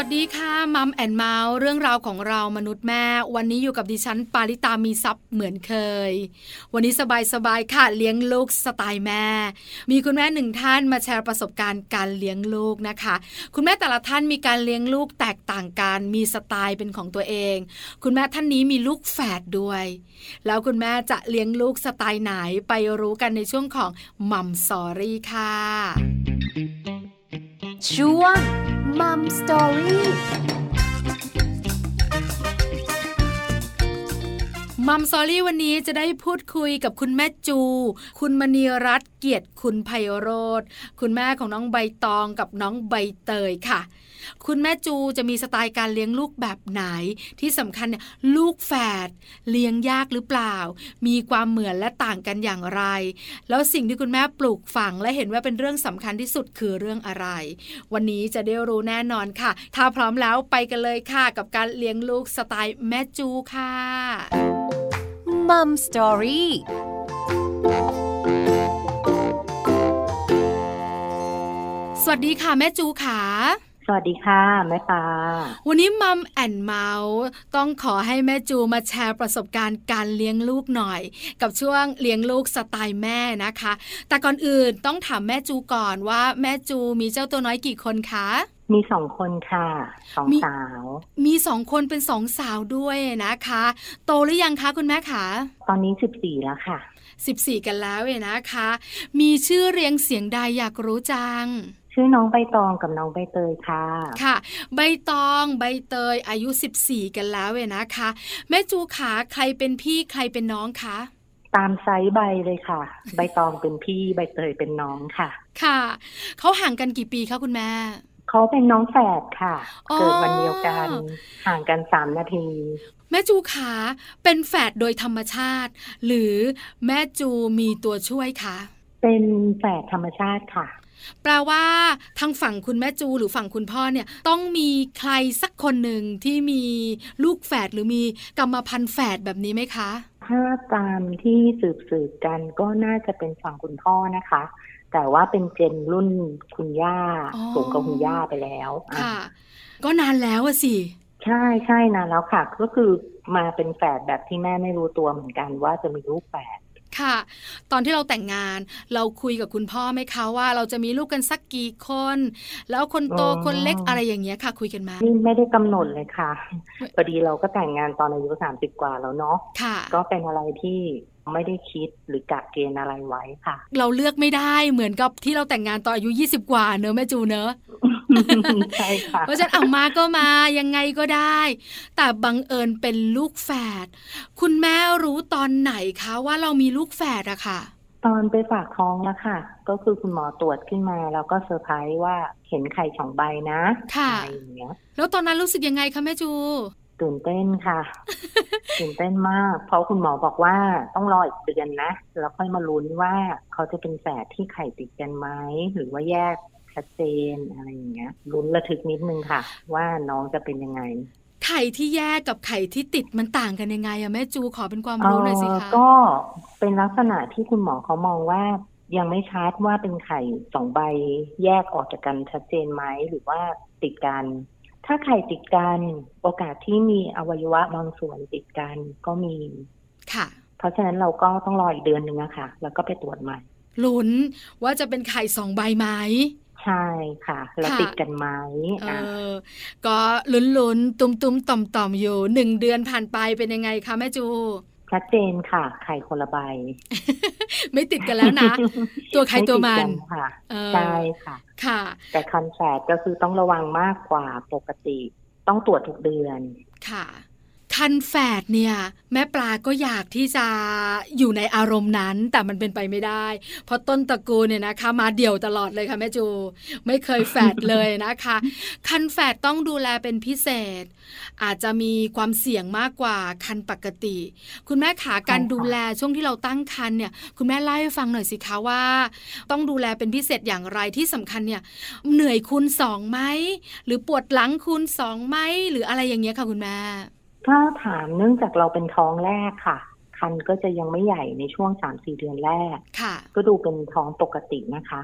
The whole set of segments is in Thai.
สวัสดีค่ะ Mom and เมาท์เรื่องราวของเรามนุษย์แม่ วันนี้อยู่กับดิฉันปาริตามีซัพ์เหมือนเคย วันนี้สบายๆค่ะเลี้ยงลูกสไตล์แม่ มีคุณแม่หนึ่งท่านมาแชร์ประสบการณ์การเลี้ยงลูกนะคะ คุณแม่แต่ละท่านมีการเลี้ยงลูกแตกต่างกันมีสไตล์เป็นของตัวเอง คุณแม่ท่านนี้มีลูกแฝดด้วย แล้วคุณแม่จะเลี้ยงลูกสไตล์ไหนไปรู้กันในช่วงของ Mom Story ค่ะช่วง Mom Story Mom Story วันนี้จะได้พูดคุยกับคุณแม่จู คุณมณีรัตน์เกียรติ คุณไพโรธคุณแม่ของน้องใบตองกับน้องใบเตยค่ะ คุณแม่จูจะมีสไตล์การเลี้ยงลูกแบบไหน ที่สำคัญเนี่ยลูกแฝดเลี้ยงยากหรือเปล่า มีความเหมือนและต่างกันอย่างไร แล้วสิ่งที่คุณแม่ปลูกฝังและเห็นว่าเป็นเรื่องสำคัญที่สุดคือเรื่องอะไร วันนี้จะได้รู้แน่นอนค่ะ ถ้าพร้อมแล้วไปกันเลยค่ะ กับการเลี้ยงลูกสไตล์แม่จูค่ะมัมสตอรี่ สวัสดีค่ะแม่จูขาสวัสดีค่ะแม่ปาวันนี้มัมแอนเมาส์ต้องขอให้แม่จูมาแชร์ประสบการณ์การเลี้ยงลูกหน่อย กับช่วงเลี้ยงลูกสไตล์แม่นะคะ แต่ก่อนอื่นต้องถามแม่จูก่อนว่าแม่จูมีเจ้าตัวน้อยกี่คนคะมีสองคนค่ะสองสาว มีสองคนเป็นสองสาวด้วยนะคะ โตหรือยังคะคุณแม่คะตอนนี้สิบสี่แล้วค่ะสิบสี่กันแล้วเองนะคะ มีชื่อเรียงเสียงใดอยากรู้จัง ชื่อน้องใบตองกับน้องใบเตยค่ะ ค่ะ ใบตองใบเตยอายุสิบสี่กันแล้วเว้นะคะ แม่จูขาใครเป็นพี่ใครเป็นน้องคะตามไซส์ใบเลยค่ะ ใบตองเป็นพี่ใบเตยเป็นน้องค่ะ ค่ะเขาห่างกันกี่ปีคะคุณแม่เขาเป็นน้องแฝดค่ะ เกิดวันเดียวกันห่างกันสามนาที แม่จูขาเป็นแฝดโดยธรรมชาติ หรือแม่จูมีตัวช่วยคะเป็นแฝดธรรมชาติค่ะ แปลว่าทางฝั่งคุณแม่จูหรือฝั่งคุณพ่อเนี่ยต้องมีใครสักคนหนึ่งที่มีลูกแฝดหรือมีกรรมพันธุ์แฝดแบบนี้ไหมคะ ถ้าตามที่สืบสืบกันก็น่าจะเป็นฝั่งคุณพ่อนะคะ แต่ว่าเป็นเจนรุ่นคุณย่าสูงกับคุณย่าไปแล้วค่ะ ก็นานแล้วสิ ใช่ใช่นานแล้วค่ะ ก็คือมาเป็นแฝดแบบที่แม่ไม่รู้ตัวเหมือนกันว่าจะมีลูกแฝด ค่ะ ตอนที่เราแต่งงานเราคุยกับคุณพ่อไหมคะว่า เราจะมีลูกกันสักกี่คน แล้วคนโตคนเล็กอะไรอย่างเงี้ยค่ะ คุยกันมาไม่ได้กำหนดเลยค่ะพอดีเราก็แต่งงานตอนอายุสามสิบกว่าแล้วเนาะะก็เป็นอะไรที่ไม่ได้คิดหรือกะเกณฑ์อะไรไว้ค่ะ เราเลือกไม่ได้เหมือนกับที่เราแต่งงานตอนอายุยี่สิบกว่าเนอะแม่จูเนอะ ใช่ค่ะเพราะฉะนั้นเอามาก็มายังไงก็ได้ แต่บังเอิญเป็นลูกแฝด คุณแม่รู้ตอนไหนคะว่าเรามีลูกแฝดอะค่ะ ตอนไปฝากท้องแล้วค่ะ ก็คือคุณหมอตรวจขึ้นมา แล้วก็เซอร์ไพรส์ว่าเห็นไข่สองใบนะค่ะอย่างเงี้ย แล้วตอนนั้นรู้สึกยังไงคะแม่จูตื่นเต้นค่ะ ตื่นเต้นมาก เพราะคุณหมอบอกว่าต้องรออีกเดือนนะ แล้วค่อยมาลุ้นว่าเขาจะเป็นแฝดที่ไข่ติดกันไหมหรือว่าแยก ชัดเจนอะไรอย่างเงี้ยลุ้นระทึกนิดนึงค่ะ ว่าน้องจะเป็นยังไง ไข่ที่แยกกับไข่ที่ติดมันต่างกันยังไงอะแม่จูขอเป็นความรู้หน่อยสิคะก็เป็นลักษณะที่คุณหมอเขามองว่ายังไม่ชัดว่าเป็นไข่สองใบแยกออกจากกันชัดเจนไหมหรือว่าติดกัน ถ้าไข่ติดกันโอกาสที่มีอวัยวะบางส่วนติดกันก็มีค่ะ เพราะฉะนั้นเราก็ต้องรออีกเดือนหนึ่งอะค่ะ แล้วก็ไปตรวจใหม่ลุ้นว่าจะเป็นไข่สองใบไหม ใช่ค่ะ แล้วติดกันไหมเออก็ลุ้นๆ ตุ้มๆ ต่อมๆ อยู่หนึ่งเดือนผ่านไปเป็นยังไงคะแม่จูชัดเจนค่ะไข่คนละใบ ไม่ติดกันแล้วนะ ตัวใครตัวมันค่ะใช่ค่ะ ค่ะ แต่คันแฝดก็คือต้องระวังมากกว่าปกติ ต้องตรวจทุกเดือนค่ะ คันแฝดเนี่ยแม่ปลาก็อยากที่จะอยู่ในอารมณ์นั้นแต่มันเป็นไปไม่ได้ เพราะต้นตระกูลเนี่ยนะคะ มาเดี่ยวตลอดเลยค่ะแม่จู ไม่เคยแฝดเลยนะคะ คันแฝดต้องดูแลเป็นพิเศษ อาจจะมีความเสี่ยงมากกว่าคันปกติ คุณแม่ขาการดูแลช่วงที่เราตั้งคันเนี่ย คุณแม่เล่าให้ฟังหน่อยสิคะว่า ต้องดูแลเป็นพิเศษอย่างไรที่สำคัญเนี่ย เหนื่อยคูณสองไหมหรือปวดหลังคูณสองไหมหรืออะไรอย่างเงี้ยค่ะคุณแม่ ถ้าถามเนื่องจากเราเป็นท้องแรกค่ะ คันก็จะยังไม่ใหญ่ในช่วงสามสี่เดือนแรกค่ะก็ดูเป็นท้องปกตินะคะ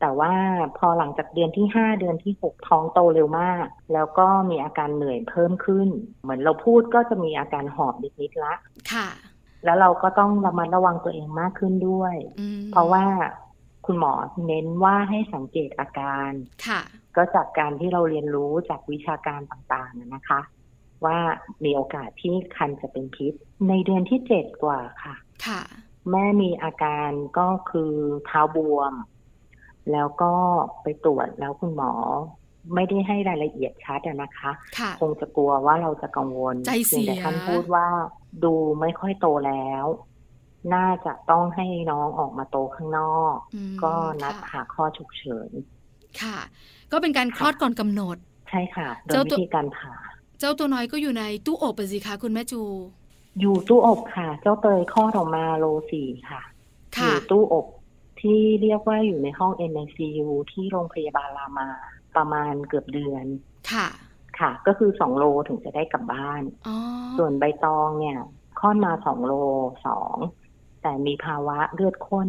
แต่ว่าพอหลังจากเดือนที่ห้าเดือนที่หกท้องโตเร็วมาก แล้วก็มีอาการเหนื่อยเพิ่มขึ้น เหมือนเราพูดก็จะมีอาการหอบนิดๆละค่ะ แล้วเราก็ต้องระมัดระวังตัวเองมากขึ้นด้วยอืมเพราะว่าคุณหมอเน้นว่าให้สังเกตอาการ ค่ะ ก็จากการที่เราเรียนรู้จากวิชาการต่างๆนะคะ ว่ามีโอกาสที่คันจะเป็นพิษ ในเดือนที่เจ็ดกว่าค่ะ ค่ะ แม่มีอาการก็คือเท้าบวม แล้วก็ไปตรวจแล้วคุณหมอไม่ได้ให้รายละเอียดชัดอะนะคะค่ะคงจะกลัวว่าเราจะกังวลใจเสียพีงแต่ท่านพูดว่าดูไม่ค่อยโตแล้ว น่าจะต้องให้น้องออกมาโตข้างนอกอืมก็นัดค่ะหาข้อฉุกเฉิน ค่ะ ก็เป็นการคลอดก่อนกำหนด ใช่ค่ะ โดยเจ้าวิตัวธีการผ่า เจ้าตัวน้อยก็อยู่ในตู้อบอะสิคะคุณแม่จู อยู่ตู้อบค่ะ เจ้าเตยคลอดออกมาโลสี่ค่ะอค่ะยู่ตู้อบที่เรียกว่าอยู่ในห้อง NICU ที่โรงพยาบาลรามาประมาณเกือบเดือน ค่ะ ค่ะ ก็คือสองโลถึงจะได้กลับบ้านอ๋อส่วนใบตองเนี่ยคลอดมาสองโลสอง แต่มีภาวะเลือดข้น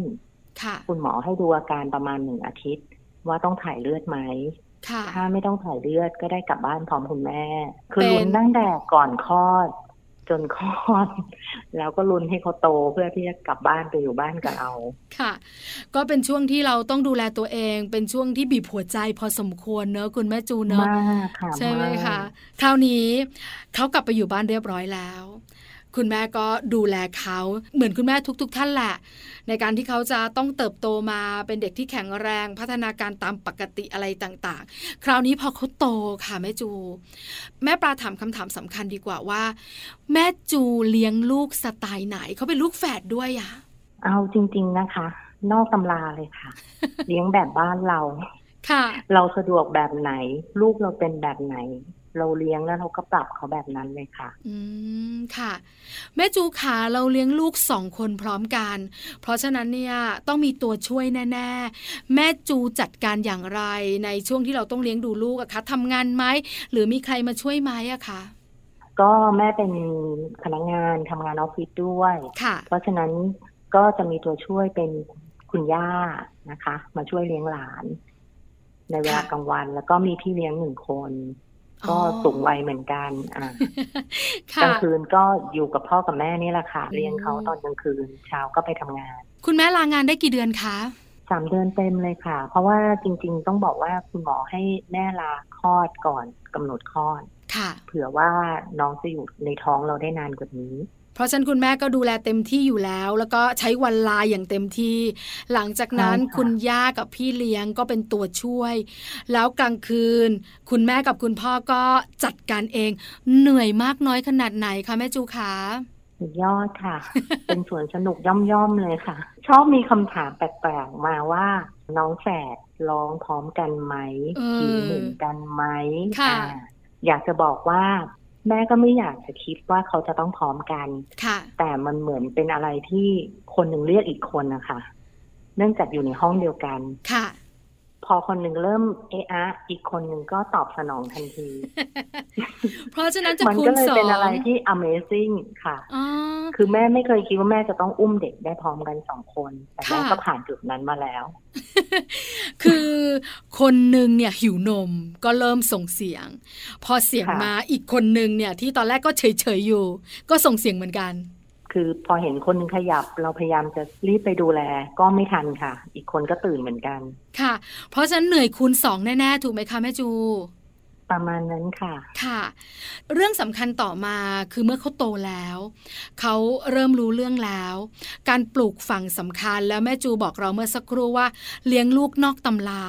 ค่ะ คุณหมอให้ดูอาการประมาณหนึ่งอาทิตย์ ว่าต้องถ่ายเลือดไหมค่ะ ถ้าไม่ต้องถ่ายเลือดก็ได้กลับบ้านพร้อมคุณแม่ คือเป็นลุ้นตั้งแต่ก่อนคลอด จนคลอด แล้วก็ลุ้นให้เขาโตเพื่อที่จะกลับบ้านไปอยู่บ้านกับเรา ค่ะ ก็เป็นช่วงที่เราต้องดูแลตัวเอง เป็นช่วงที่บีบหัวใจพอสมควรเนอะคุณแม่จูเนอะมากค่ะใช่ไหมากคะคราวนี้เขากลับไปอยู่บ้านเรียบร้อยแล้ว คุณแม่ก็ดูแลเขาเหมือนคุณแม่ทุก ๆ ท่านแหละ ในการที่เขาจะต้องเติบโตมาเป็นเด็กที่แข็งแรงพัฒนาการตามปกติอะไรต่างๆ คราวนี้พอเขาโตค่ะแม่จู แม่ปลาถามคำถามสำคัญดีกว่าว่า แม่จูเลี้ยงลูกสไตล์ไหนเขาเป็นลูกแฝดด้วยอะเอาจริง ๆนะคะ นอกตำราเลยค่ะ เลี้ยงแบบบ้านเราค่ะ เราสะดวกแบบไหน ลูกเราเป็นแบบไหน เราเลี้ยงแล้วเราก็ปรับเขาแบบนั้นเลยค่ะ อืมค่ะ แม่จูขาเราเลี้ยงลูกสองคนพร้อมกัน เพราะฉะนั้นเนี่ยต้องมีตัวช่วยแน่ ๆ แม่จูจัดการอย่างไรในช่วงที่เราต้องเลี้ยงดูลูกอะคะทำงานไหมหรือมีใครมาช่วยไหมอะคะก็แม่เป็นพนักงานทำงานออฟฟิศด้วยค่ะเพราะฉะนั้นก็จะมีตัวช่วยเป็นคุณย่านะคะ มาช่วยเลี้ยงหลาน ในเวลากลางวัน แล้วก็มีพี่เลี้ยงหนึ่งคนอ๋อ ก็สูงวัยเหมือนกันอ่ากค่ะลางคืนก็อยู่กับพ่อกับแม่นี่แหละค่ะอืมเลี้ยงเขาตอนกลางคืนเช้าก็ไปทำงาน คุณแม่ลางานได้กี่เดือนคะสามเดือนเต็มเลยค่ะ เพราะว่าจริง ๆ ต้องบอกว่าคุณหมอให้แม่ลาคลอดก่อนกำหนดคลอดค่ะเผื่อว่าน้องจะอยู่ในท้องเราได้นานกว่านี้ เพราะฉะนั้นคุณแม่ก็ดูแลเต็มที่อยู่แล้ว แล้วก็ใช้วันลาอย่างเต็มที่ หลังจากนั้นใช่ค่ะคุณย่ากับพี่เลี้ยงก็เป็นตัวช่วย แล้วกลางคืน คุณแม่กับคุณพ่อก็จัดการเอง เหนื่อยมากน้อยขนาดไหนคะแม่จูขาสุดยอดค่ะ เป็นสวนสนุกย่อมๆเลยค่ะ ชอบมีคำถามแปลกๆ มาว่า น้องแฝดร้องพร้อมกันไหมเออผิวเหมือนกันไหมค่ะอ่าอยากจะบอกว่า แม่ก็ไม่อยากจะคิดว่าเขาจะต้องพร้อมกันค่ะแต่มันเหมือนเป็นอะไรที่คนหนึ่งเรียกอีกคนนะคะเนื่องจากอยู่ในห้องเดียวกัน ค่ะ พอคนหนึ่งเริ่มเอะอะอีกคนหนึ่งก็ตอบสนองทันที เพราะฉะนั้นจะมันคูก็ณเลยสอเป็นอะไรงที่ amazing ค่ะอ๋อ คือแม่ไม่เคยคิดว่าแม่จะต้องอุ้มเด็กได้พร้อมกันสองคน แต่แม่ค่ะก็ผ่านจุดนั้นมาแล้ว คือคนหนึ่งเนี่ยหิวนมก็เริ่มส่งเสียง พอเสียงค่ะมาอีกคนหนึ่งเนี่ย ที่ตอนแรกก็เฉยๆอยู่ ก็ส่งเสียงเหมือนกัน คือพอเห็นคนหนึ่งขยับ เราพยายามจะรีบไปดูแล ก็ไม่ทันค่ะ อีกคนก็ตื่นเหมือนกัน ค่ะ เพราะฉะนั้นเหนื่อยคูณสองแน่ๆถูกไหมคะแม่จู ประมาณนั้นค่ะ ค่ะ เรื่องสำคัญต่อมาคือเมื่อเขาโตแล้ว เขาเริ่มรู้เรื่องแล้ว การปลูกฝังสำคัญแล้วแม่จูบอกเราเมื่อสักครู่ว่า เลี้ยงลูกนอกตำรา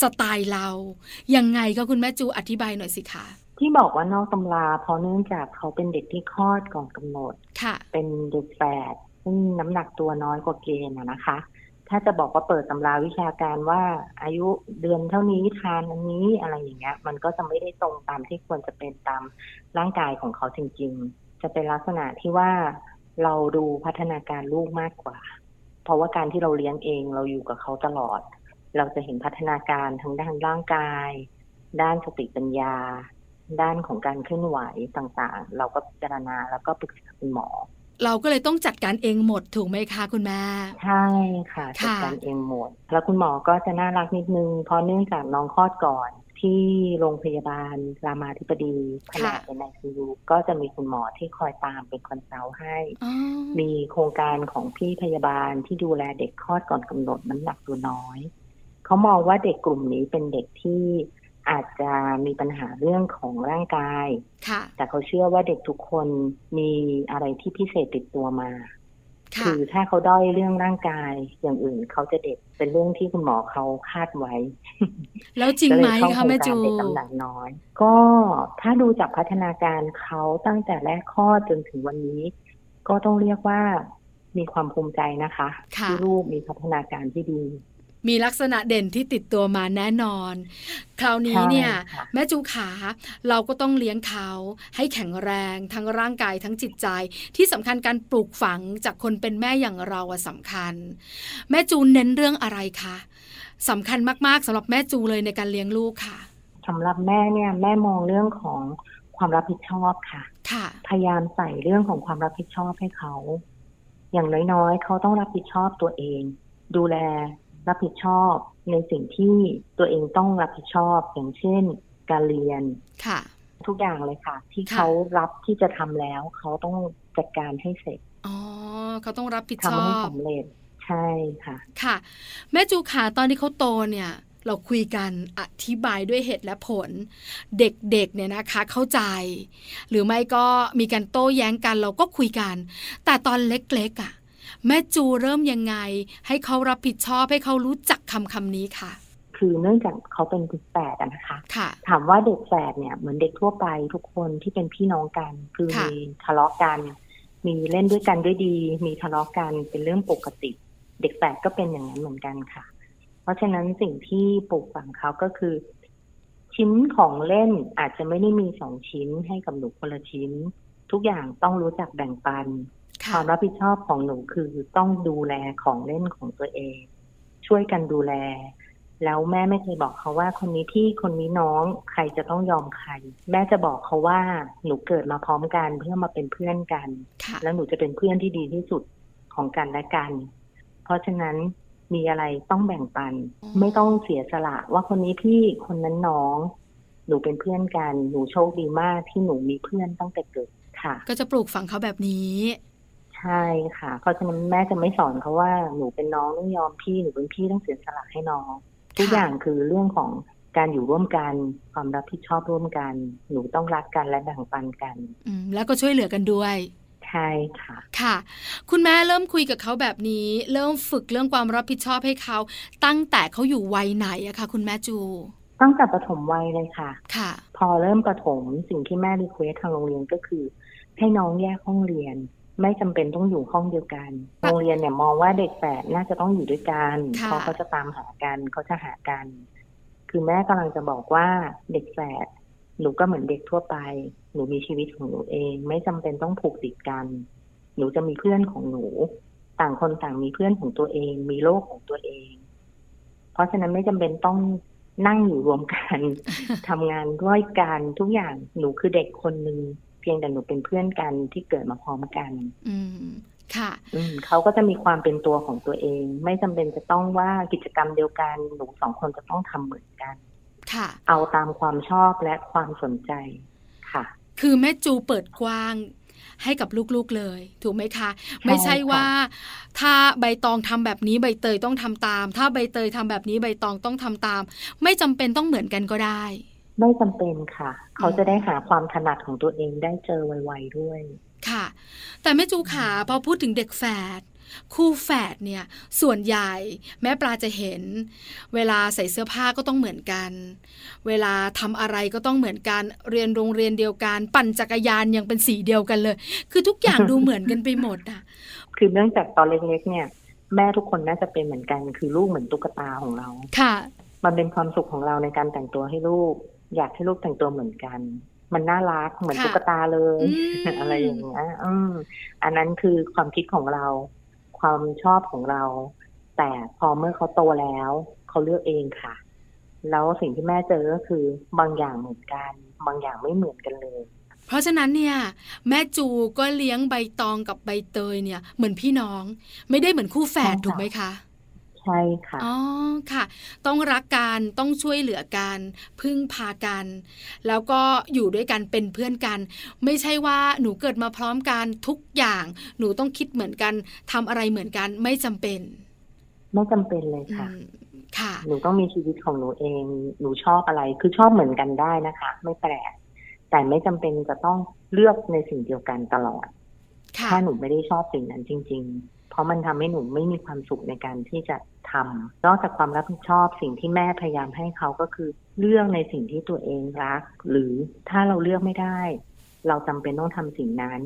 สไตล์เรา ยังไงก็คุณแม่จูอธิบายหน่อยสิคะที่บอกว่านอกตำราเพราะเนื่องจากเขาเป็นเด็กที่คลอดก่อนกำหนดค่ะเป็นเด็กแฝดซึ่งน้ำหนักตัวน้อยกว่าเกณฑ์อะนะคะ ถ้าจะบอกว่าเปิดตำราวิชาการว่า อายุเดือนเท่านี้ทานอันนี้อะไรอย่างเงี้ย มันก็จะไม่ได้ตรงตามที่ควรจะเป็นตามร่างกายของเขาจริง ๆ จะเป็นลักษณะที่ว่าเราดูพัฒนาการลูกมากกว่า เพราะว่าการที่เราเลี้ยงเองเราอยู่กับเขาตลอด เราจะเห็นพัฒนาการทั้งด้านร่างกาย ด้านสติปัญญา ด้านของการเคลื่อนไหวต่างๆ เราก็พิจารณาแล้วก็ปรึกษาคุณหมอ เราก็เลยต้องจัดการเองหมดถูกไหมคะคุณแม่ใช่ค่ะจัดค่ะการเองหมด แล้วคุณหมอก็จะน่ารักนิดนึงเพราะเนื่องจากน้องคลอดก่อนที่โรงพยาบาลรามาธิบดีแผนก NICU ก็จะมีคุณหมอที่คอยตามเป็น consult ให้อ๋อมีโครงการของพี่พยาบาลที่ดูแลเด็กคลอดก่อนกำหนดน้ำหนักตัวน้อย เขามองว่าเด็กกลุ่มนี้เป็นเด็กที่ อาจจะมีปัญหาเรื่องของร่างกายค่ะแต่เขาเชื่อว่าเด็กทุกคนมีอะไรที่พิเศษติดตัวมาค่ะคือถ้าเขาด้อยเรื่องร่างกายอย่างอื่นเขาจะเด็กเป็นเรื่องที่คุณหมอเขาคาดไว้ แล้วจริงก็ไหเลมยเข้าโคคะรงแม่การจูเด็กน้ำหนักน้อย ก็ถ้าดูจากพัฒนาการเขาตั้งแต่แรกคลอดจนถึงวันนี้ ก็ต้องเรียกว่ามีความภูมิใจนะคะค่ะที่ลูกมีพัฒนาการที่ดี มีลักษณะเด่นที่ติดตัวมาแน่นอน คราวนี้ใช่เนี่ยค่ะแม่จูขาเราก็ต้องเลี้ยงเขาให้แข็งแรงทั้งร่างกายทั้งจิตใจ ที่สำคัญการปลูกฝังจากคนเป็นแม่อย่างเราอะสำคัญ แม่จูเน้นเรื่องอะไรคะสำคัญมากๆสำหรับแม่จูเลยในการเลี้ยงลูกค่ะสำหรับแม่เนี่ยแม่มองเรื่องของความรับผิดชอบค่ะ ค่ะ พยายามใส่เรื่องของความรับผิดชอบให้เขา อย่างน้อยๆ เขาต้องรับผิดชอบตัวเอง ดูแล รับผิดชอบในสิ่งที่ตัวเองต้องรับผิดชอบ อย่างเช่น การเรียนค่ะ ทุกอย่างเลยค่ะ ที่ค่ะเขารับที่จะทำแล้ว เขาต้องจัดการให้เสร็จอ๋อเขาต้องรับผิดชทำอให้บสำเร็จใช่ค่ะ ค่ะ แม่จูขาตอนที่เขาโตเนี่ยเราคุยกันอธิบายด้วยเหตุและผล เด็กๆเนี่ยนะคะเข้าใจ หรือไม่ก็มีการโต้แย้งกันเราก็คุยกัน แต่ตอนเล็กๆอะ แม่จูเริ่มยังไง ให้เขารับผิดชอบให้เขารู้จักคำคำนี้ค่ะ คือเนื่องจากเขาเป็นเด็กแฝดอะนะคะค่ะถามว่าเด็กแฝดเนี่ยเหมือนเด็กทั่วไปทุกคนที่เป็นพี่น้องกัน คือค่ะมีทะเลาะกัน มีเล่นด้วยกันด้วยดี มีทะเลาะกันเป็นเรื่องปกติ เด็กแฝดก็เป็นอย่างนั้นเหมือนกันค่ะ เพราะฉะนั้นสิ่งที่ปลูกฝังเขาก็คือชิ้นของเล่นอาจจะไม่ได้มีสองชิ้นให้กับหนูคนละชิ้น ทุกอย่างต้องรู้จักแบ่งปัน คค่ะวามรับผิดชอบของหนูคือต้องดูแลของเล่นของตัวเอง ช่วยกันดูแล แล้วแม่ไม่เคยบอกเขาว่าคนนี้พี่คนนี้น้องใครจะต้องยอมใคร แม่จะบอกเขาว่าหนูเกิดมาพร้อมกันเพื่อมาเป็นเพื่อนกันค่ะแล้วหนูจะเป็นเพื่อนที่ดีที่สุดของกันและกัน เพราะฉะนั้นมีอะไรต้องแบ่งปัน ไม่ต้องเสียสละว่าคนนี้พี่คนนั้นน้อง หนูเป็นเพื่อนกัน หนูโชคดีมากที่หนูมีเพื่อนตั้งแต่เกิดค่ะ ก็จะปลูกฝังเขาแบบนี้ ใช่ค่ะเพราะฉะนั้นแม่จะไม่สอนเขาว่าหนูเป็นน้องต้องยอมพี่หนูเป็นพี่ต้องเสียสละให้น้องทุกอย่างคือเรื่องของการอยู่ร่วมกันความรับผิดชอบร่วมกัน หนูต้องรักกันและแบ่งปันกันอืมแล้วก็ช่วยเหลือกันด้วยใช่ค่ะค่ะ คุณแม่เริ่มคุยกับเขาแบบนี้ เริ่มฝึกเรื่องความรับผิดชอบให้เขา ตั้งแต่เขาอยู่วัยไหนอะคะคุณแม่จู ตั้งแต่ประถมวัยเลยค่ะ ค่ะ พอเริ่มประถมสิ่งที่แม่รีเควสทางโรงเรียนก็คือ ให้น้องแยกห้องเรียน ไม่จำเป็นต้องอยู่ห้องเดียวกัน โรงเรียนเนี่ยมองว่าเด็กแฝดน่าจะต้องอยู่ด้วยกันค่ะเพราะเขาจะตามหากันเขาจะหากัน คือแม่กำลังจะบอกว่าเด็กแฝดหนูก็เหมือนเด็กทั่วไป หนูมีชีวิตของหนูเอง ไม่จำเป็นต้องผูกติดกัน หนูจะมีเพื่อนของหนู ต่างคนต่างมีเพื่อนของตัวเอง มีโลกของตัวเอง เพราะฉะนั้นไม่จำเป็นต้องนั่งอยู่รวมกันทำงานด้วยกันทุกอย่างหนูคือเด็กคนหนึ่งเพียงแต่หนูเป็นเพื่อนกันที่เกิดมาพร้อมกัน อืมค่ะ อืมเขาก็จะมีความเป็นตัวของตัวเอง ไม่จำเป็นจะต้องว่ากิจกรรมเดียวกันหนูสองคนจะต้องทำเหมือนกัน ค่ะ เอาตามความชอบและความสนใจค่ะ คือแม่จูเปิดกว้างให้กับลูกๆเลย ถูกไหมคะ ไม่ใช่ว่า ถ้าใบตองทำแบบนี้ใบเตยต้องทำตาม ถ้าใบเตยทำแบบนี้ใบตองต้องทำตาม ไม่จำเป็นต้องเหมือนกันก็ได้ ไม่จำเป็นค่ะ เขาจะได้หาความถนัดของตัวเองได้เจอไวๆด้วย ค่ะ แต่แม่จูขาพอพูดถึงเด็กแฝดคู่แฝดเนี่ย ส่วนใหญ่แม่ปลาจะเห็น เวลาใส่เสื้อผ้าก็ต้องเหมือนกัน เวลาทำอะไรก็ต้องเหมือนกัน เรียนโรงเรียนเดียวกัน ปั่นจักรยานยังเป็นสีเดียวกันเลย คือทุกอย่างดูเหมือนกันไปหมดอะ คือเนื่องจากตอนเล็กๆเนี่ย แม่ทุกคนน่าจะเป็นเหมือนกัน คือลูกเหมือนตุ๊กตาของเราค่ะ มันเป็นความสุขของเราในการแต่งตัวให้ลูก อยากให้ลูกแต่งตัวเหมือนกัน มันน่ารักเหมือนค่ะตุ๊กตาเลยอืมอะไรอย่างเงี้ยอืมอันนั้นคือความคิดของเรา ความชอบของเรา แต่พอเมื่อเขาโตแล้วเขาเลือกเองค่ะ แล้วสิ่งที่แม่เจอก็คือบางอย่างเหมือนกัน บางอย่างไม่เหมือนกันเลยเพราะฉะนั้นเนี่ยแม่จูก็เลี้ยงใบตองกับใบเตยเนี่ย เหมือนพี่น้อง ไม่ได้เหมือนคู่แฝดถูกไหมคะ ใช่ค่ะ อ๋อ ค่ะ ต้องรักกัน ต้องช่วยเหลือกัน พึ่งพากัน แล้วก็อยู่ด้วยกันเป็นเพื่อนกัน ไม่ใช่ว่าหนูเกิดมาพร้อมกันทุกอย่าง หนูต้องคิดเหมือนกันทำอะไรเหมือนกันไม่จำเป็น ไม่จำเป็นเลยค่ะ ค่ะ หนูต้องมีชีวิตของหนูเอง หนูชอบอะไร คือชอบเหมือนกันได้นะคะ ไม่แปลก แต่ไม่จำเป็นจะต้องเลือกในสิ่งเดียวกันตลอด ถ้าหนูไม่ได้ชอบสิ่งนั้นจริง ๆ ราะมันทำให้หนูไม่มีความสุขในการที่จะทำนอกจากความรับผิดชอบสิ่งที่แม่พยายามให้เขาก็คือ เลือกในสิ่งที่ตัวเองรัก หรือถ้าเราเลือกไม่ได้ เราจำเป็นต้องทำสิ่งนั้น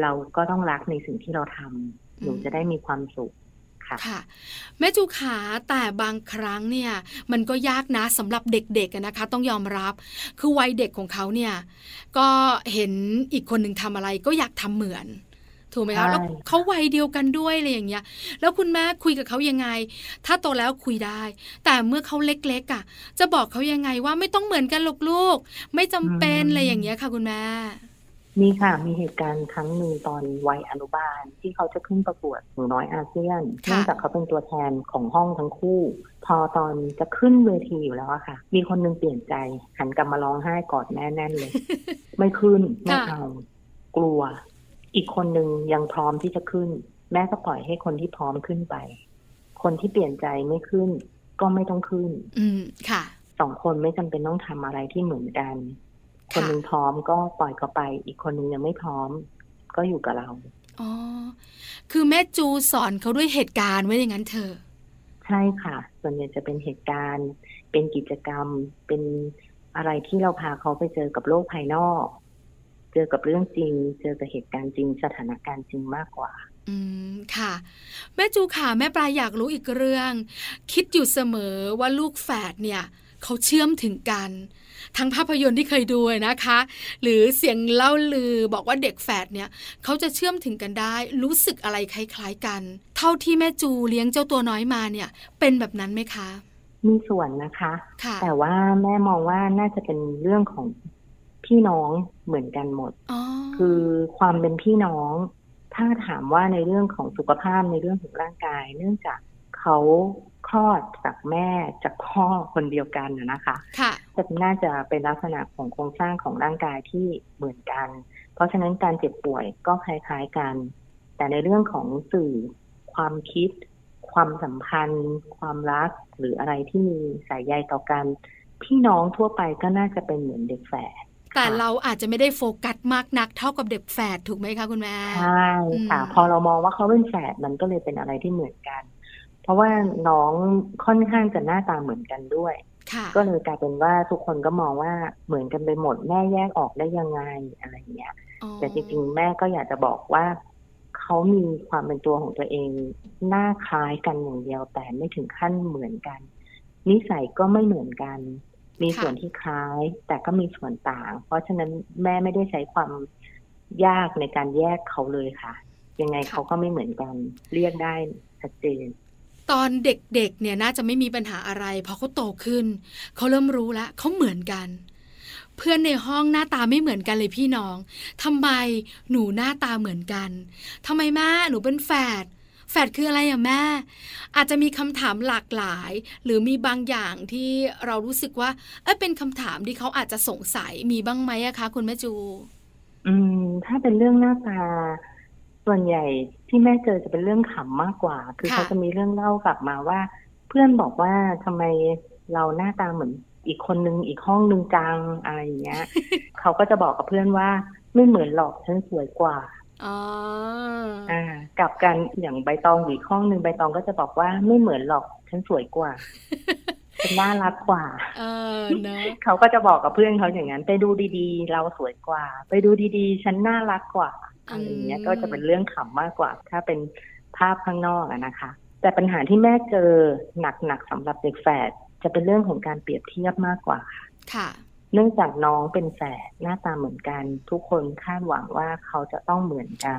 เราก็ต้องรักในสิ่งที่เราทำหนูจะได้มีความสุขค่ะค่ะแม่จูขาแต่บางครั้งเนี่ย มันก็ยากนะสำหรับเด็กๆนะคะ ต้องยอมรับ คือวัยเด็กของเขาเนี่ย ก็เห็นอีกคนหนึ่งทำอะไรก็อยากทำเหมือน ถูกไหมคะแล้วเขาวัยเดียวกันด้วยอะไรอย่างเงี้ย แล้วคุณแม่คุยกับเขายังไง ถ้าโตแล้วคุยได้ แต่เมื่อเขาเล็กๆอะ จะบอกเขายังไงว่าไม่ต้องเหมือนกันลูกๆไม่จำเป็นอะไรอย่างเงี้ยค่ะ คุณแม่ มีค่ะ มีเหตุการณ์ครั้งหนึ่งตอนวัยอนุบาล ที่เขาจะขึ้นประกวดหนูน้อยอาเซียนเนื่องจากเขาเป็นตัวแทนของห้องทั้งคู่ พอตอนจะขึ้นเวทีอยู่แล้วอะค่ะ มีคนนึงเปลี่ยนใจ หันกลับมาร้องไห้กอดแม่แน่นเลย ไม่ขึ้นไม่เอากลัว อีกคนหนึ่งยังพร้อมที่จะขึ้น แม่ก็ปล่อยให้คนที่พร้อมขึ้นไป คนที่เปลี่ยนใจไม่ขึ้น ก็ไม่ต้องขึ้น อืมค่ะสองคนไม่จำเป็นต้องทำอะไรที่เหมือนกัน คนหนึ่งพร้อมก็ปล่อยเขาไป อีกคนหนึ่งยังไม่พร้อม ก็อยู่กับเราอ๋อคือแม่จูสอนเขาด้วยเหตุการณ์ไว้อย่างนั้นเธอ ใช่ค่ะ ส่วนใหญ่จะเป็นเหตุการณ์ เป็นกิจกรรม เป็นอะไรที่เราพาเขาไปเจอกับโลกภายนอก เจอกับเรื่องจริง เจอกับเหตุการณ์จริง สถานการณ์จริงมากกว่า อืมค่ะ แม่จูค่ะแม่ปลาอยากรู้อีกเรื่อง คิดอยู่เสมอว่าลูกแฝดเนี่ยเขาเชื่อมถึงกัน ทั้งภาพยนตร์ที่เคยดูนะคะ หรือเสียงเล่าลือบอกว่าเด็กแฝดเนี่ยเขาจะเชื่อมถึงกันได้ รู้สึกอะไรคล้ายๆกัน เท่าที่แม่จูเลี้ยงเจ้าตัวน้อยมาเนี่ย เป็นแบบนั้นไหมคะ มีส่วนนะคะคะแต่ว่าแม่มองว่าน่าจะเป็นเรื่องของ พี่น้องเหมือนกันหมด คือความเป็นพี่น้อง ถ้าถามว่าในเรื่องของสุขภาพในเรื่องของร่างกาย เนื่องจากเขาคลอดจากแม่จากพ่อคนเดียวกันนะคะค่ะจะน่าจะเป็นลักษณะของโครงสร้างของร่างกายที่เหมือนกัน เพราะฉะนั้นการเจ็บป่วยก็คล้ายๆกัน แต่ในเรื่องของสื่อความคิด ความสัมพันธ์ ความรักหรืออะไรที่มีสายใยต่อกัน พี่น้องทั่วไปก็น่าจะเป็นเหมือนเด็กแฝด แต่เราอาจจะไม่ได้โฟกัสมากนักเท่ากับเด็กแฝดถูกไหมคะคุณแม่ใช่ค่ะ พอเรามองว่าเขาเป็นแฝดมันก็เลยเป็นอะไรที่เหมือนกัน เพราะว่าน้องค่อนข้างจะหน้าตาเหมือนกันด้วยก็เลยกลายเป็นว่าทุกคนก็มองว่าเหมือนกันไปหมดแม่แยกออกได้ยังไงอะไรเงี้ย แต่จริงๆ แม่ก็อยากจะบอกว่าเขามีความเป็นตัวของตัวเองหน้าคล้ายกันอย่างเดียวแต่ไม่ถึงขั้นเหมือนกัน นิสัยก็ไม่เหมือนกัน มีส่วนที่คล้าย แต่ก็มีส่วนต่าง เพราะฉะนั้นแม่ไม่ได้ใช้ความยากในการแยกเขาเลยค่ะ ยังไงเขาก็ไม่เหมือนกันเรียกได้ชัดเจนตอนเด็กๆเนี่ยน่าจะไม่มีปัญหาอะไรพอเขาโตขึ้นเขาเริ่มรู้แล้วเขาเหมือนกัน เพื่อนในห้องหน้าตาไม่เหมือนกันเลยพี่น้องทำไมหนูหน้าตาเหมือนกันทำไมแม่หนูเป็นแฝด แฟดคืออะไรอะแม่ อาจจะมีคำถามหลากหลาย หรือมีบางอย่างที่เรารู้สึกว่าเอ้เป็นคำถามที่เขาอาจจะสงสัยมีบ้างไหมอะคะ คุณแม่จู อืม ถ้าเป็นเรื่องหน้าตา ส่วนใหญ่ที่แม่เจอจะเป็นเรื่องขำมากกว่า คือเขาจะมีเรื่องเล่ากลับมาว่า เพื่อนบอกว่าทำไมเราหน้าตาเหมือนอีกคนนึงอีกห้องนึงจังอะไรอย่างเงี้ย เขาก็จะบอกกับเพื่อนว่าไม่เหมือนหรอกฉันสวยกว่า อ๋ออ่ากลับกันอย่างใบตองอีกห้องหนึ่งใบตองก็จะบอกว่าไม่เหมือนหรอกฉันสวยกว่าฉันน่ารักกว่า เออเนอะเขาก็จะบอกกับเพื่อนเขาอย่างนั้น ไปดูดีๆ เราสวยกว่า ไปดูดีๆ ฉันน่ารักกว่าอะไรอย่างเงี้ยก็จะเป็นเรื่องขำมากกว่า ถ้าเป็นภาพข้างนอกอะนะคะ แต่ปัญหาที่แม่เจอหนักๆสำหรับเด็กแฝดจะเป็นเรื่องของการเปรียบเทียบมากกว่าค่ะ เนื่องจากน้องเป็นแฝดหน้าตาเหมือนกัน ทุกคนคาดหวังว่าเขาจะต้องเหมือนกัน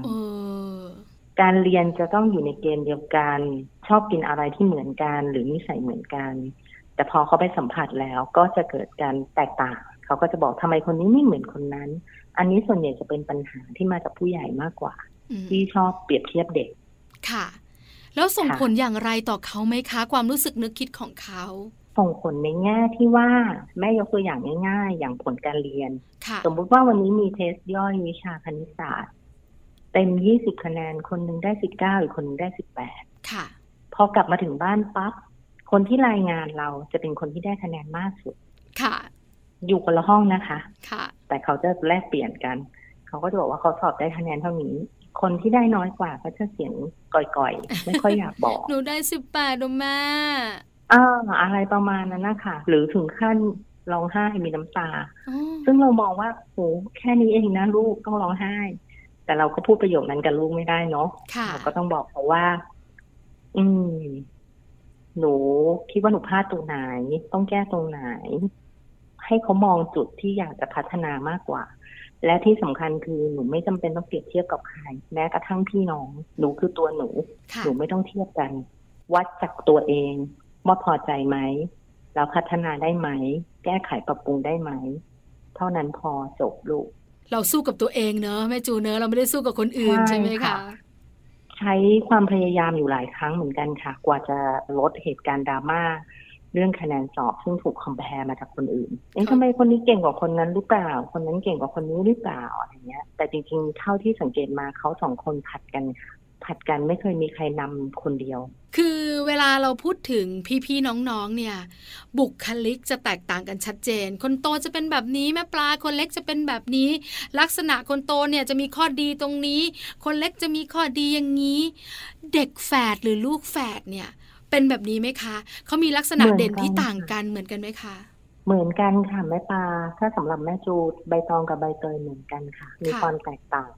การเรียนจะต้องอยู่ในเกณฑ์เดียวกัน ชอบกินอะไรที่เหมือนกัน หรือนิสัยเหมือนกัน แต่พอเขาไปสัมผัสแล้วก็จะเกิดการแตกต่าง เขาก็จะบอกทำไมคนนี้ไม่เหมือนคนนั้น อันนี้ส่วนใหญ่จะเป็นปัญหาที่มาจากผู้ใหญ่มากกว่าอืมที่ชอบเปรียบเทียบเด็กค่ะ แล้วส่งค่ะผลอย่างไรต่อเขาไหมคะ ความรู้สึกนึกคิดของเขา ส่งผลในแง่ที่ว่าแม่ยกตัวอย่างง่าย ๆ อย่างผลการเรียนค่ะสมมุติว่าวันนี้มีเทสย่อยวิชาคณิตศาสตร์ เต็ม20คะแนนคนหนึ่งได้19อีกคนหนึ่งได้18ค่ะพอกลับมาถึงบ้านปั๊บคนที่รายงานเราจะเป็นคนที่ได้คะแนนมากสุด ค่ะ อยู่คนละห้องนะคะ ค่ะ แต่เขาจะแลกเปลี่ยนกัน เขาก็จะบอกว่าเขาสอบได้คะแนนเท่านี้ คนที่ได้น้อยกว่าก็จะเสียงก่อยๆ ไม่ค่อยอยากบอก หนูได้สิบแปดแม่ อ่าอะไรประมาณนั้นนะคะหรือถึงขั้นร้องไห้มีน้ำตาอ๋อซึ่งเรามองว่าโหแค่นี้เองนะลูกต้องร้องไห้ แต่เราก็พูดประโยคนั้นกับลูกไม่ได้เนาะค่ะเราก็ต้องบอกเขาว่า อืม หนูคิดว่าหนูพลาดตรงไหน ต้องแก้ตรงไหน ให้เขามองจุดที่อยากจะพัฒนามากกว่า และที่สำคัญคือหนูไม่จำเป็นต้องเปรียบเทียบกับใครแม้กระทั่งพี่น้อง หนูคือตัวหนูค่ะหนูไม่ต้องเทียบกัน วัดจากตัวเอง ว่าพอใจไหมแล้วพัฒนาได้ไหม แก้ไขปรับปรุงได้ไหม เท่านั้นพอจบลูก เราสู้กับตัวเองเนอะแม่จูเนอะเราไม่ได้สู้กับคนอื่นใช่ใช่ไหมค่ะคะใช้ความพยายามอยู่หลายครั้งเหมือนกันค่ะ กว่าจะลดเหตุการณ์ดราม่าเรื่องคะแนนสอบซึ่งถูกคอมเพลมาจากคนอื่น เอ๊ะค่ะทำไมคนนี้เก่งกว่าคนนั้นหรือเปล่า คนนั้นเก่งกว่าคนนี้หรือเปล่าอะไรเงี้ย แต่จริงๆ เท่าที่สังเกตมาเขาสองคนผัดกันค่ะ ผัดกันไม่เคยมีใครนำคนเดียว คือเวลาเราพูดถึงพี่ๆน้องๆเนี่ย บุคลิกจะแตกต่างกันชัดเจน คนโตจะเป็นแบบนี้แม่ปลาคนเล็กจะเป็นแบบนี้ ลักษณะคนโตเนี่ยจะมีข้อดีตรงนี้ คนเล็กจะมีข้อดีอย่างนี้ เด็กแฝดหรือลูกแฝดเนี่ย เป็นแบบนี้ไหมคะเขามีลักษณะเหมือนเด่นที่กันต่างกันเหมือนกันไหมคะเหมือนกันค่ะแม่ปลาถ้าสำหรับแม่จูใบตองกับใบเตยเหมือนกันค่ะ มีค่ะความแตกต่าง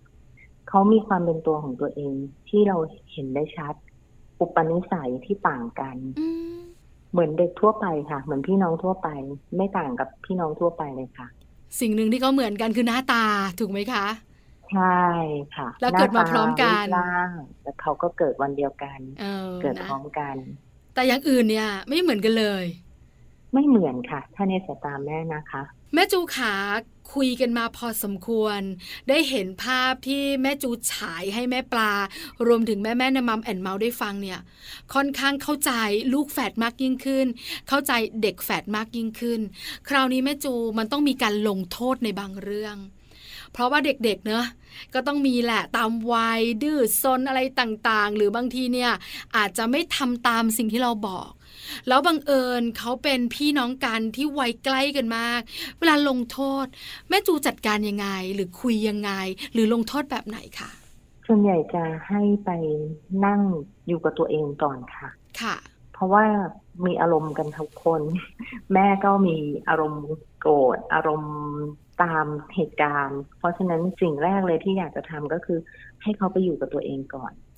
เขามีความเป็นตัวของตัวเอง ที่เราเห็นได้ชัด อุปนิสัยที่ต่างกันอืมเหมือนเด็กทั่วไปค่ะ เหมือนพี่น้องทั่วไป ไม่ต่างกับพี่น้องทั่วไปเลยค่ะ สิ่งหนึ่งที่เขาเหมือนกันคือหน้าตาถูกไหมคะใช่ค่ะ แล้วเกิดมาพร้อมกันหาตารูปร่างแล้วเขาก็เกิดวันเดียวกันเออเกิดนะพร้อมกัน แต่อย่างอื่นเนี่ย ไม่เหมือนกันเลย ไม่เหมือนค่ะ ถ้าในสายตาแม่นะคะ แม่จูขาคุยกันมาพอสมควร ได้เห็นภาพที่แม่จูฉายให้แม่ปลา รวมถึงแม่แม่ในมัมแอนเมาส์ได้ฟังเนี่ย ค่อนข้างเข้าใจลูกแฝดมากยิ่งขึ้น เข้าใจเด็กแฝดมากยิ่งขึ้น คราวนี้แม่จูมันต้องมีการลงโทษในบางเรื่อง เพราะว่าเด็กๆเนอะก็ต้องมีแหละตามวัยดื้อซนอะไรต่างๆ หรือบางทีเนี่ยอาจจะไม่ทำตามสิ่งที่เราบอก แล้วบังเอิญเขาเป็นพี่น้องกันที่วัยใกล้กันมาก เวลาลงโทษ แม่จูจัดการยังไง หรือคุยยังไง หรือลงโทษแบบไหนคะส่วนใหญ่จะให้ไปนั่งอยู่กับตัวเองก่อนค่ะ ค่ะ เพราะว่ามีอารมณ์กันทุกคน แม่ก็มีอารมณ์โกรธอารมณ์ตามเหตุการณ์ เพราะฉะนั้นสิ่งแรกเลยที่อยากจะทำก็คือ ให้เขาไปอยู่กับตัวเองก่อนค่ะ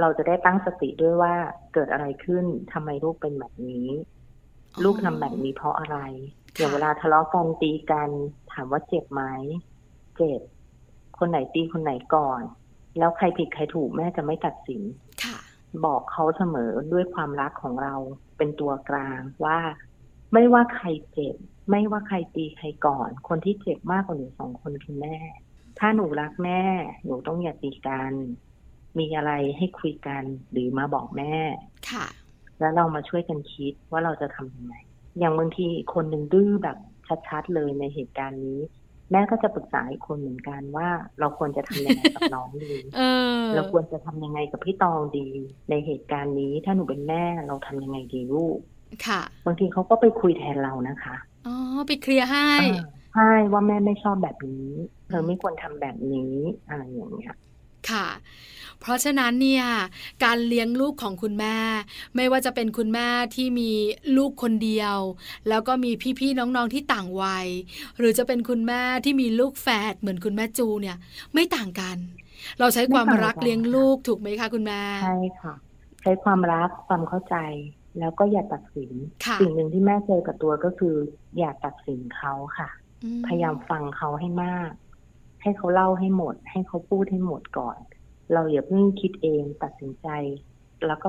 เราจะได้ตั้งสติด้วยว่าเกิดอะไรขึ้นทำไมลูกเป็นแบบนี้อ๋อลูกทำแบบนี้เพราะอะไรค่ะอย่างเวลาทะเลาะกันตีกันถามว่าเจ็บไหมเจ็บ คนไหนตีคนไหนก่อน แล้วใครผิดใครถูกแม่จะไม่ตัดสินค่ะบอกเขาเสมอด้วยความรักของเราเป็นตัวกลางว่า ไม่ว่าใครเจ็บ ไม่ว่าใครตีใครก่อน คนที่เจ็บมากกว่าหนูสองคนคือแม่ ถ้าหนูรักแม่ หนูต้องอย่าตีกัน มีอะไรให้คุยกันหรือมาบอกแม่ค่ะ แล้วเรามาช่วยกันคิดว่าเราจะทำยังไงอย่างบางทีคนหนึ่งดื้อแบบชัดๆเลยในเหตุการณ์นี้ แม่ก็จะปรึกษาอีกคนเหมือนกันว่า เราควรจะทำยังไงกับน้องดีเออเราควรจะทำยังไงกับพี่ตองดี ในเหตุการณ์นี้ ถ้าหนูเป็นแม่เราทำยังไงดีลูกค่ะ บางทีเขาก็ไปคุยแทนเรานะคะอ๋อไปเคลียร์ให้อ่าใช่ว่าแม่ไม่ชอบแบบนี้ เธอไม่ควรทำแบบนี้อะไรอย่างเงี้ย ค่ะ เพราะฉะนั้นเนี่ยการเลี้ยงลูกของคุณแม่ ไม่ว่าจะเป็นคุณแม่ที่มีลูกคนเดียว แล้วก็มีพี่ๆน้องๆที่ต่างวัย หรือจะเป็นคุณแม่ที่มีลูกแฝดเหมือนคุณแม่จูเนี่ย ไม่ต่างกัน เราใช้ความไม่ต่างกันรักเลี้ยงลูกถูกไหมคะคุณแม่ใช่ค่ะ ใช้ความรักความเข้าใจแล้วก็อย่าตัดสินค่ะสิ่งหนึ่งที่แม่เจอกับตัวก็คือ อย่าตัดสินเขาค่ะอืพยายามฟังเขาให้มาก ให้เขาเล่าให้หมด ให้เขาพูดให้หมดก่อน เราอย่าเพิ่งคิดเองตัดสินใจ แล้วก็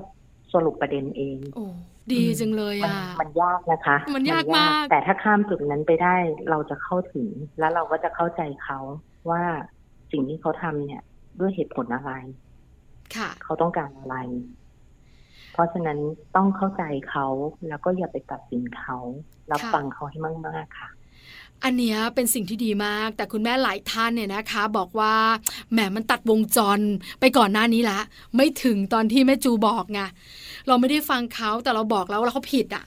สรุปประเด็นเองโอ้ดีจังเลยมันอะมันยากนะคะ มันยากมาก แต่ถ้าข้ามจุดนั้นไปได้เราจะเข้าถึง แล้วเราก็จะเข้าใจเขาว่าสิ่งที่เขาทำเนี่ย ด้วยเหตุผลอะไร ค่ะ เขาต้องการอะไร เพราะฉะนั้นต้องเข้าใจเขาแล้วก็อย่าไปตัดสินเขารับค่ะฟังเขาให้มากๆค่ะ อันเนี้ยเป็นสิ่งที่ดีมาก แต่คุณแม่หลายท่านเนี่ยนะคะ บอกว่าแหมมันตัดวงจรไปก่อนหน้านี้ละ ไม่ถึงตอนที่แม่จูบอกไงเราไม่ได้ฟังเขาแต่เราบอกแล้วว่าเขาผิดอะ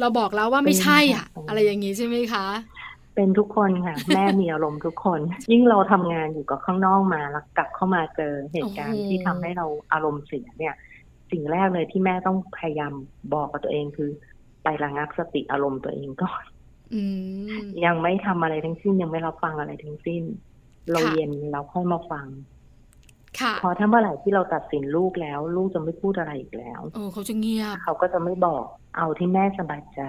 เราบอกแล้วว่าไม่ใช่อะเป็นค่ะอะไรอย่างงี้ใช่ไหมคะ เป็นทุกคนค่ะ แม่มีอารมณ์ทุกคน ยิ่งเราทำงานอยู่กับข้างนอกมาแล้วกลับเข้ามาเจอเหตุการณ์โอ้โหที่ทำให้เราอารมณ์เสียเนี่ย สิ่งแรกเลยที่แม่ต้องพยายามบอกกับตัวเองคือ ไประงับสติอารมณ์ตัวเองก่อนอืม ยังไม่ทำอะไรทั้งสิ้นยังไม่รับฟังอะไรทั้งสิ้น เราค่ะเย็นเราค่อยมาฟังค่ะพอถ้าเมื่อไหร่ที่เราตัดสินลูกแล้ว ลูกจะไม่พูดอะไรอีกแล้ว โอ้เขาจะเงียบเขาก็จะไม่บอกเอาที่แม่สบายใจ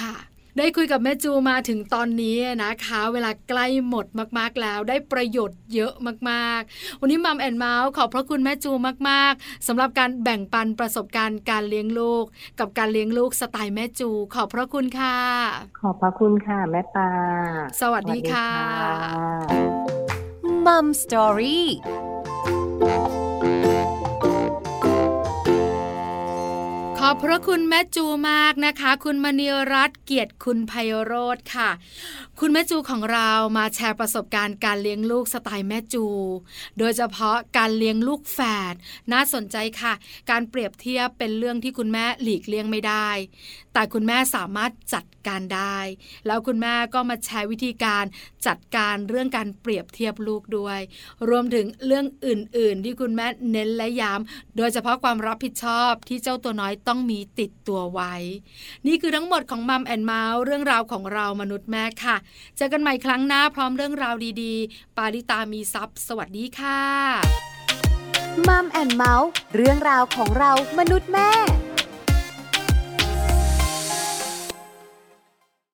ค่ะ ได้คุยกับแม่จูมาถึงตอนนี้นะคะ เวลาใกล้หมดมากๆแล้ว ได้ประโยชน์เยอะมากๆ วันนี้มัมแอนเมาส์ขอบพระคุณแม่จูมากๆสำหรับการแบ่งปันประสบการณ์การเลี้ยงลูก กับการเลี้ยงลูกสไตล์แม่จู ขอบพระคุณค่ะ ขอบพระคุณค่ะ แม่ปลาสวัสดีค่ะมัมสตอรี่ อบพระคุณแม่จูมากนะคะ คุณมณีรัตน์เกียรติคุณไพโรธค่ะ คุณแม่จูของเรามาแชร์ประสบการณ์การเลี้ยงลูกสไตล์แม่จู โดยเฉพาะการเลี้ยงลูกแฝดน่าสนใจค่ะ การเปรียบเทียบเป็นเรื่องที่คุณแม่หลีกเลี่ยงไม่ได้ แต่คุณแม่สามารถจัดการได้ แล้วคุณแม่ก็มาแชร์วิธีการจัดการเรื่องการเปรียบเทียบลูกด้วย รวมถึงเรื่องอื่น ๆ ที่คุณแม่เน้นและย้ำโดยเฉพาะความรับผิดชอบที่เจ้าตัวน้อยต้องมีติดตัวไว้ นี่คือทั้งหมดของ Mom and Mouth เรื่องราวของเรามนุษย์แม่ค่ะ เจอกันใหม่ครั้งหน้าพร้อมเรื่องราวดีๆ ปาริตามีซัพ์สวัสดีค่ะ Mom and Mouth เรื่องราวของเรามนุษย์แม่